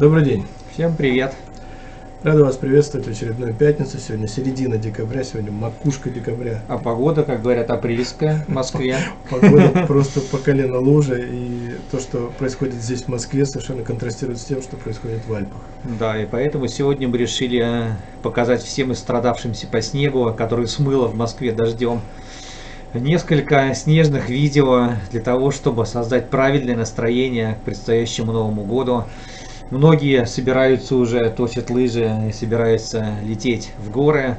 Добрый день. Всем привет. Рада вас приветствовать в очередную пятницу. Сегодня середина декабря, сегодня макушка декабря. А погода, как говорят, апрельская в Москве. Погода просто по колено лужа, и то, что происходит здесь в Москве, совершенно контрастирует с тем, что происходит в Альпах. Да, и поэтому сегодня мы решили э, показать всем истрадавшимся по снегу, который смыло в Москве дождем, несколько снежных видео для того, чтобы создать правильное настроение к предстоящему Новому году. Многие собираются уже, точат лыжи и собираются лететь в горы.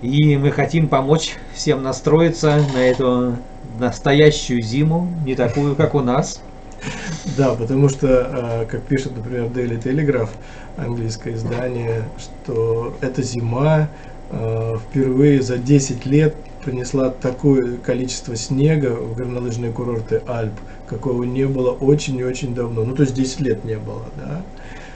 И мы хотим помочь всем настроиться на эту настоящую зиму, не такую, как у нас. Да, потому что, а, как пишет, например, Daily Telegraph, английское издание, что эта зима а, впервые за 10 лет принесла такое количество снега в горнолыжные курорты Альп, какого не было очень и очень давно. Ну, то есть 10 лет не было, да.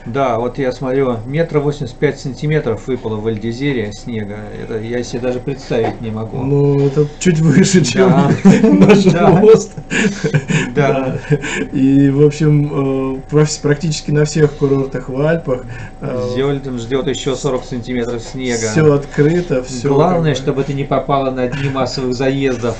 Да, вот я смотрю, метра восемьдесят пять сантиметров выпало в Альдезере снега. Это я себе даже представить не могу. Ну, это чуть выше, чем Да. наш Да. рост. Да. И, в общем, э, практически на всех курортах в Альпах Зельден ждет еще 40 сантиметров снега. все открыто, все. Главное, чтобы ты не попала на дни массовых заездов.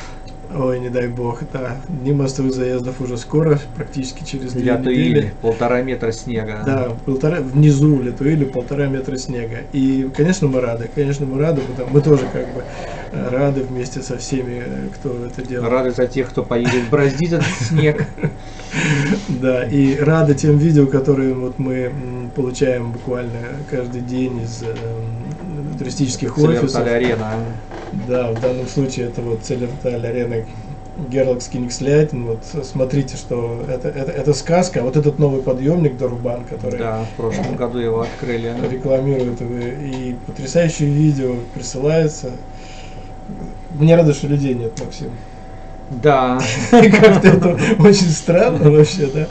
Ой, не дай бог, да. Дни мостовых заездов уже скоро, практически через две недели. Полтора метра снега. Да, полтора, внизу в Литуиле полтора метра снега. И, конечно, мы рады, конечно, мы рады, потому мы тоже как бы э, рады вместе со всеми, э, кто это делает. Рады за тех, кто поедет бороздить этот снег. Да, и рады тем видео, которые вот мы получаем буквально каждый день из э, туристических офисов. Арена. Да, в данном случае это вот Целерталь арена Герлакс Кингсляйтен. Вот смотрите, что это, это, это сказка. А вот этот новый подъемник Дорубан, который Да, в прошлом году его открыли. рекламируют и потрясающие видео присылаются. Мне рада, что людей нет, Максим. Да, Как-то это очень странно вообще, да.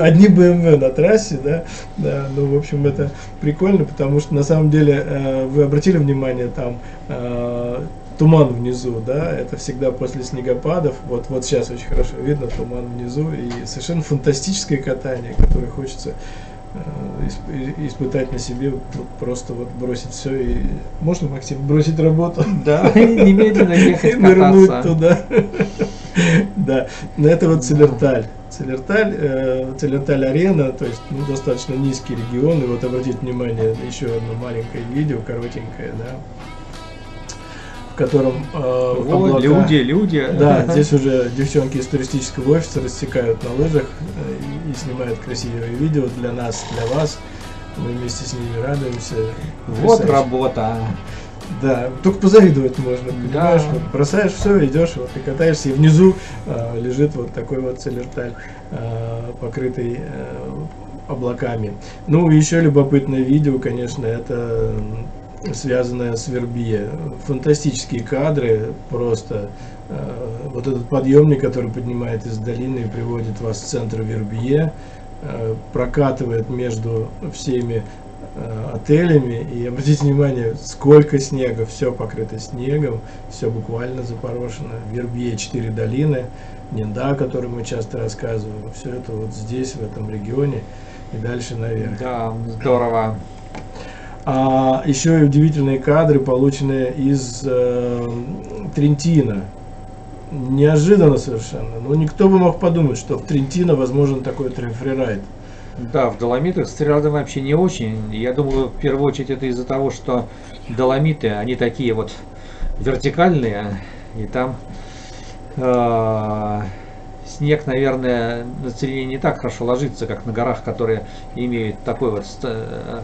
Одни BMW на трассе, да. Да, ну, в общем, это прикольно, потому что на самом деле э, вы обратили внимание, там э, туман внизу, да, это всегда после снегопадов. Вот, вот сейчас очень хорошо видно туман внизу и совершенно фантастическое катание, которое хочется испытать на себе, просто вот бросить все и можно, Максим, бросить работу? да, немедленно и ехать нырнуть кататься. туда. Да, но это вот Целерталь. Целерталь, э, Целерталь арена, то есть ну, достаточно низкий регион. И вот обратите внимание, еще одно маленькое видео, коротенькое, да, в котором э, Вот, облака- люди, люди. Да, здесь уже девчонки из туристического офиса рассекают на лыжах э, и снимают красивые видео для нас, для вас. Мы вместе с ними радуемся. Вот Потрясающе. работа. Да, только позавидовать можно, понимаешь? Да. Вот бросаешь все, идешь, вот и катаешься, и внизу а, лежит вот такой вот целерталь, а, покрытый а, облаками. Ну, еще любопытное видео, конечно, это м, связанное с Вербье. Фантастические кадры, просто а, вот этот подъемник, который поднимает из долины и приводит вас в центр Вербье, а, прокатывает между всеми э, отелями. И обратите внимание, сколько снега, все покрыто снегом, все буквально запорошено. Вербье, четыре долины, Нинда, о которой мы часто рассказываем, все это вот здесь, в этом регионе и дальше наверх. Да, здорово. А еще и удивительные кадры, полученные из э, Трентина. Неожиданно совершенно. Но никто бы мог подумать, что в Трентино возможен такой фрирайд. Да, в Доломитах с трирадом вообще не очень. Я думаю, в первую очередь это из-за того, что Доломиты, они такие вот вертикальные, и там э, снег, наверное, на целине не так хорошо ложится, как на горах, которые имеют такой вот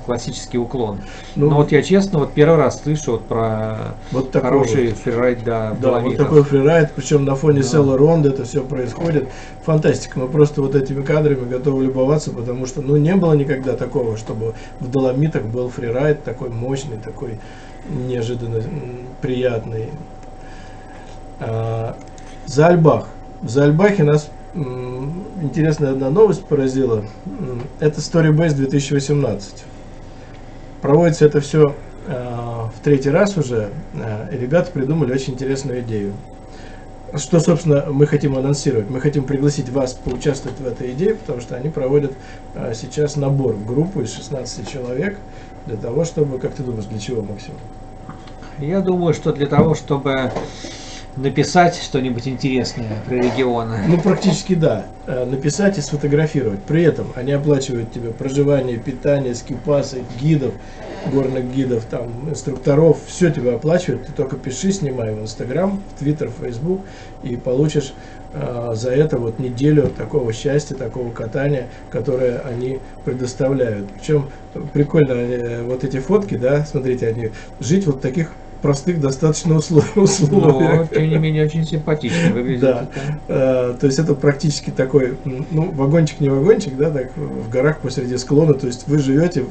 классический уклон. Ну, Но вот я честно, вот первый раз слышу вот про вот такой хороший вот. фрирайд, да, Да, вот такой фрирайд, причем на фоне Да. Села Ронда это все происходит. Фантастика, мы просто вот этими кадрами готовы любоваться, потому что ну не было никогда такого, чтобы в Доломитах был фрирайд такой мощный, такой неожиданно приятный. А, Зальбах. В Зальбахе нас интересная одна новость поразила. Это Storybase 2018. Проводится это все в третий раз уже, э, и ребята придумали очень интересную идею. что, собственно, мы хотим анонсировать? Мы хотим пригласить вас поучаствовать в этой идее, потому что они проводят а, сейчас набор в группу из 16 человек для того, чтобы, как ты думаешь, для чего, Максим? Я думаю, что для того, чтобы написать что-нибудь интересное про регионы. Ну, практически да. Э, написать и сфотографировать. При этом они оплачивают тебе проживание, питание, скипасы, гидов, горных гидов, там, инструкторов. Все тебе оплачивают. Ты только пиши, снимай в Инстаграм, в Твиттер, Фейсбук и получишь э, за это вот неделю такого счастья, такого катания, которое они предоставляют. Причем прикольно э, вот эти фотки, да, смотрите, они жить вот в таких простых достаточно условиях. Но, тем не менее, очень симпатично выглядит. Да. А, то есть это практически такой, ну, вагончик не вагончик, да, так в горах посреди склона. То есть вы живете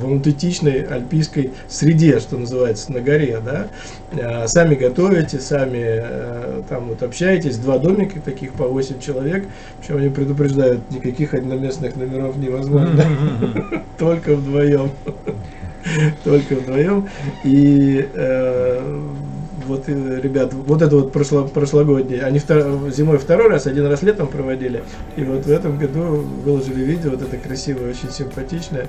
в, аутентичной альпийской среде, что называется, на горе, да. А, сами готовите, сами а, там вот общаетесь. Два домика таких по 8 человек. Причем они предупреждают, никаких одноместных номеров невозможно. Только вдвоем. только вдвоем. И э, вот, э, ребят, вот это вот прошло, прошлогоднее, они втор, зимой второй раз, один раз летом проводили, и вот в этом году выложили видео, вот это красивое, очень симпатичное,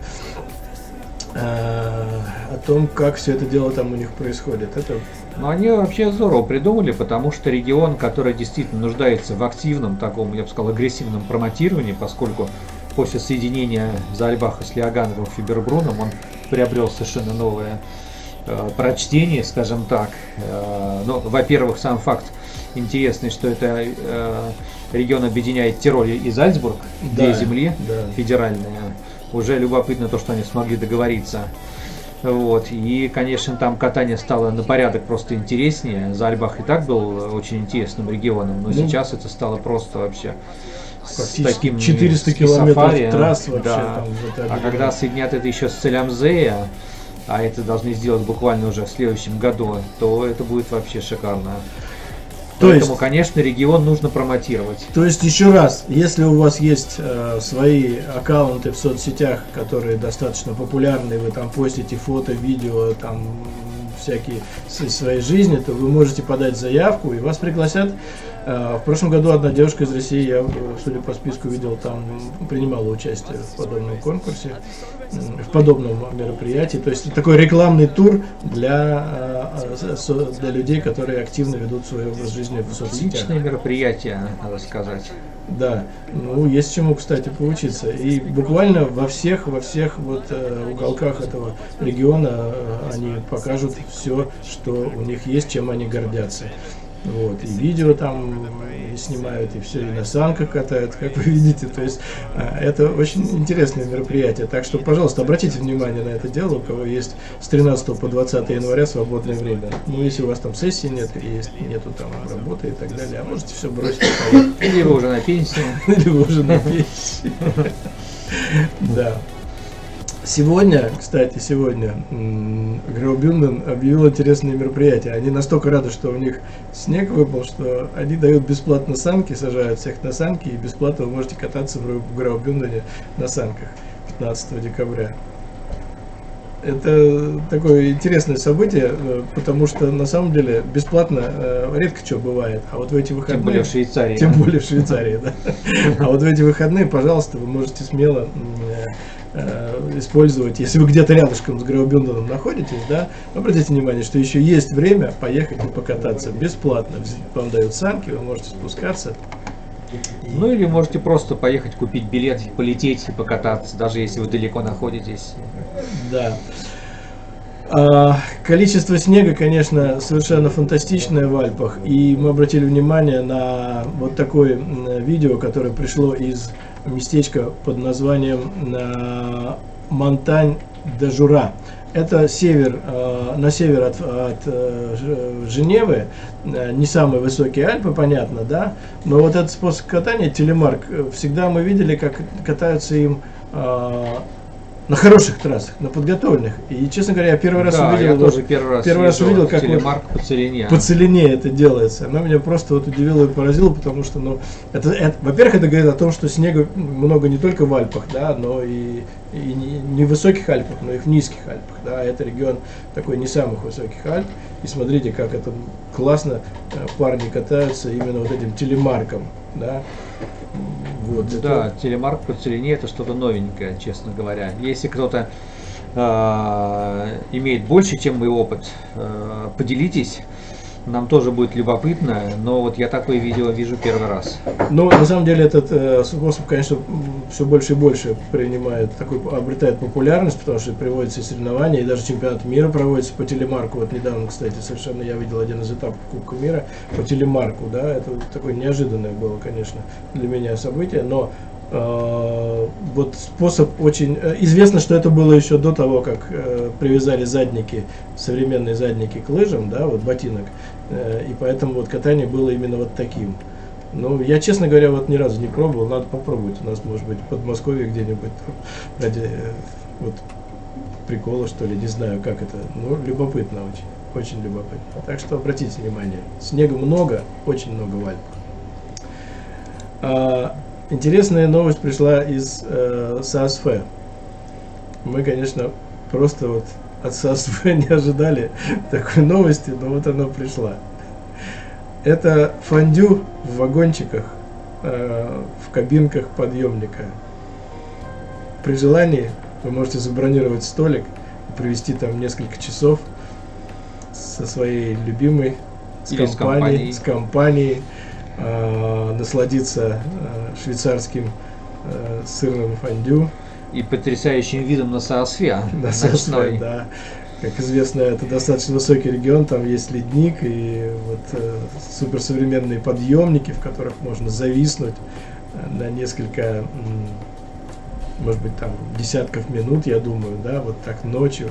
э, о том, как все это дело там у них происходит. Это... Но они вообще здорово придумали, потому что регион, который действительно нуждается в активном, таком, я бы сказал, агрессивном промотировании, поскольку после соединения Зальбаха с Лиогановым Фибербруном он приобрел совершенно новое э, прочтение, скажем так. Э, ну, во-первых, сам факт интересный, что это э, регион объединяет Тироль и Зальцбург, да, две земли да. федеральные. Уже любопытно то, что они смогли договориться. Вот. И, конечно, там катание стало на порядок просто интереснее. Зальбах и так был очень интересным регионом, но ну, сейчас это стало просто вообще с таким 400 километров сафари, трасс вообще. Да. Там, вот а когда соединят это еще с Целямзея, а это должны сделать буквально уже в следующем году, то это будет вообще шикарно. То Поэтому, есть, конечно, регион нужно промотировать. То есть, еще раз, если у вас есть э, свои аккаунты в соцсетях, которые достаточно популярны, вы там постите фото, видео, там всякие своей жизни, то вы можете подать заявку и вас пригласят. Э, в прошлом году одна девушка из России, я, судя по списку, видел, там принимала участие в подобном конкурсе, в подобном мероприятии. То есть такой рекламный тур для, э, для людей, которые активно ведут свой образ жизни в соцсетях. Личное мероприятие, надо сказать. Да, ну есть чему, кстати, поучиться. И буквально во всех, во всех вот э, уголках этого региона э, они покажут все, что у них есть, чем они гордятся. Вот, и видео там и снимают, и все, и на санках катают, как вы видите. То есть а, это очень интересное мероприятие. Так что, пожалуйста, обратите внимание на это дело, у кого есть с 13 по 20 января свободное время. Ну, если у вас там сессии нет, есть, нету там работы и так далее, а можете все бросить. Или вы уже на пенсии. Или вы уже на пенсии. Да. Сегодня, кстати, сегодня Граубюнден объявил интересное мероприятие. Они настолько рады, что у них снег выпал, что они дают бесплатно санки, сажают всех на санки, и бесплатно вы можете кататься в Граубюндене на санках 15 декабря. Это такое интересное событие, э, потому что на самом деле бесплатно э, редко что бывает. А вот в эти выходные... Тем более в Швейцарии. Тем более в Швейцарии, да. А вот в эти выходные, пожалуйста, вы можете смело Э, использовать, если вы где-то рядышком с Граубюнденом находитесь, да, обратите внимание, что еще есть время поехать и покататься бесплатно. Вам дают санки, вы можете спускаться. Ну или можете просто поехать купить билет, полететь и покататься, даже если вы далеко находитесь. Да. А, количество снега, конечно, совершенно фантастичное в Альпах. И мы обратили внимание на вот такое видео, которое пришло из местечко под названием э, Монтань де. Это север, э, на север от, от э, Женевы, не самые высокие Альпы, понятно, да, но вот этот способ катания, телемарк, всегда мы видели, как катаются им на хороших трассах, на подготовленных. И, честно говоря, я первый раз да, увидел, я вот, тоже первый раз, первый раз увидел, как телемарк вот по целине. по целине это делается. Оно меня просто вот удивило и поразило, потому что, ну, это, это во-первых, это говорит о том, что снега много не только в Альпах, да, но и, и не, в высоких Альпах, но и в низких Альпах, да. Это регион такой не самых высоких Альп. И смотрите, как это классно э, парни катаются именно вот этим телемарком, да. Вот, да, это... телемарк по целине это что-то новенькое, честно говоря. Если кто-то э, имеет больше, чем мой опыт, э, поделитесь нам тоже будет любопытно, но вот я такое видео вижу первый раз. Ну, на самом деле этот э, способ, конечно, все больше и больше принимает, такой, обретает популярность, потому что приводятся соревнования, и даже чемпионат мира проводится по телемарку. Вот недавно, кстати, совершенно я видел один из этапов Кубка мира по телемарку, да, это такое неожиданное было, конечно, для меня событие, но э, вот способ очень... Э, известно, что это было еще до того, как э, привязали задники, современные задники к лыжам, да, вот ботинок. Э, и поэтому вот катание было именно вот таким. Ну, я, честно говоря, вот ни разу не пробовал, надо попробовать. У нас, может быть, в Подмосковье где-нибудь ради э, вот прикола, что ли, не знаю, как это. Ну, любопытно очень, очень любопытно. Так что обратите внимание, снега много, очень много в Альпах. А, интересная новость пришла из э, САСФ. Мы, конечно, просто вот от САСВ не ожидали такой новости, но вот она пришла. Это фондю в вагончиках, э, в кабинках подъемника. При желании вы можете забронировать столик, провести там несколько часов со своей любимой, с Или компанией, с компанией, э, насладиться э, швейцарским э, сырным фондю и потрясающим видом на Саосфе. На Саосфе, да. Как известно, это достаточно высокий регион, там есть ледник и вот э, суперсовременные подъемники, в которых можно зависнуть э, на несколько, может быть, там десятков минут, я думаю, да, вот так ночью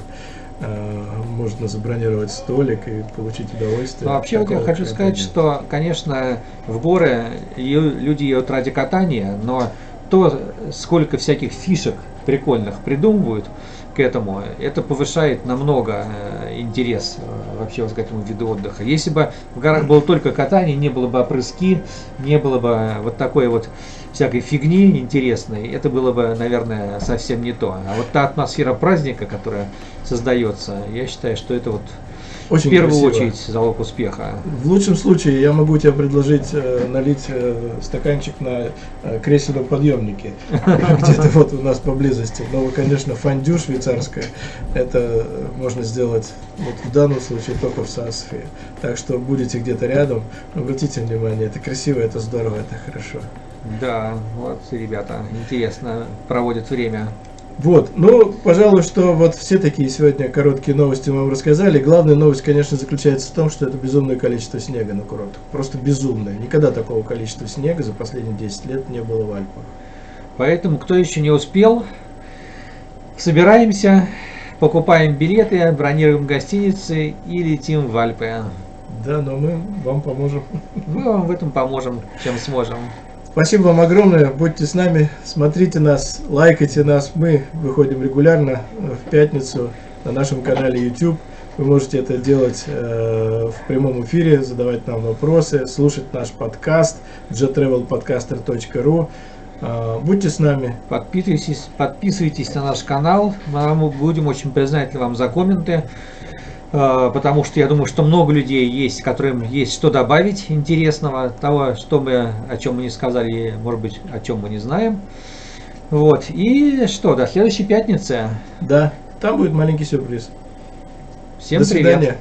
э, можно забронировать столик и получить удовольствие. Ну, вообще вот я хочу сказать, что, конечно, в горы люди едут ради катания, но то, сколько всяких фишек прикольных придумывают к этому, это повышает намного э, интерес э, вообще вот к этому виду отдыха. Если бы в горах было только катание, не было бы опрыски, не было бы вот такой вот всякой фигни интересной, это было бы, наверное, совсем не то. А вот та атмосфера праздника, которая создается, я считаю, что это вот очень в первую красиво. очередь залог успеха. В лучшем случае я могу тебе предложить э, налить э, стаканчик на э, кресельном подъемнике, где-то вот у нас поблизости. Но, конечно, фондю швейцарское, это можно сделать вот в данном случае только в Саасфе. Так что будете где-то рядом, обратите внимание, это красиво, это здорово, это хорошо. Да, вот ребята интересно проводят время. Вот, ну, пожалуй, что вот все такие сегодня короткие новости мы вам рассказали. Главная новость, конечно, заключается в том, что это безумное количество снега на курортах. Просто безумное. Никогда такого количества снега за последние 10 лет не было в Альпах. Поэтому, кто еще не успел, собираемся, покупаем билеты, бронируем гостиницы и летим в Альпы. Да, но мы вам поможем. Мы вам в этом поможем, чем сможем. Спасибо вам огромное. Будьте с нами, смотрите нас, лайкайте нас. Мы выходим регулярно э, в пятницу на нашем канале YouTube. Вы можете это делать э, в прямом эфире, задавать нам вопросы, слушать наш подкаст jetravelpodcaster.ru. Э, будьте с нами. Подписывайтесь, подписывайтесь на наш канал. Мы будем очень признательны вам за комменты. А, потому что я думаю, что много людей есть, которым есть что добавить интересного, того, что мы, о чем мы не сказали, может быть, о чем мы не знаем. Вот. И что, до следующей пятницы. Да, там будет маленький сюрприз. Всем до привет. свидания.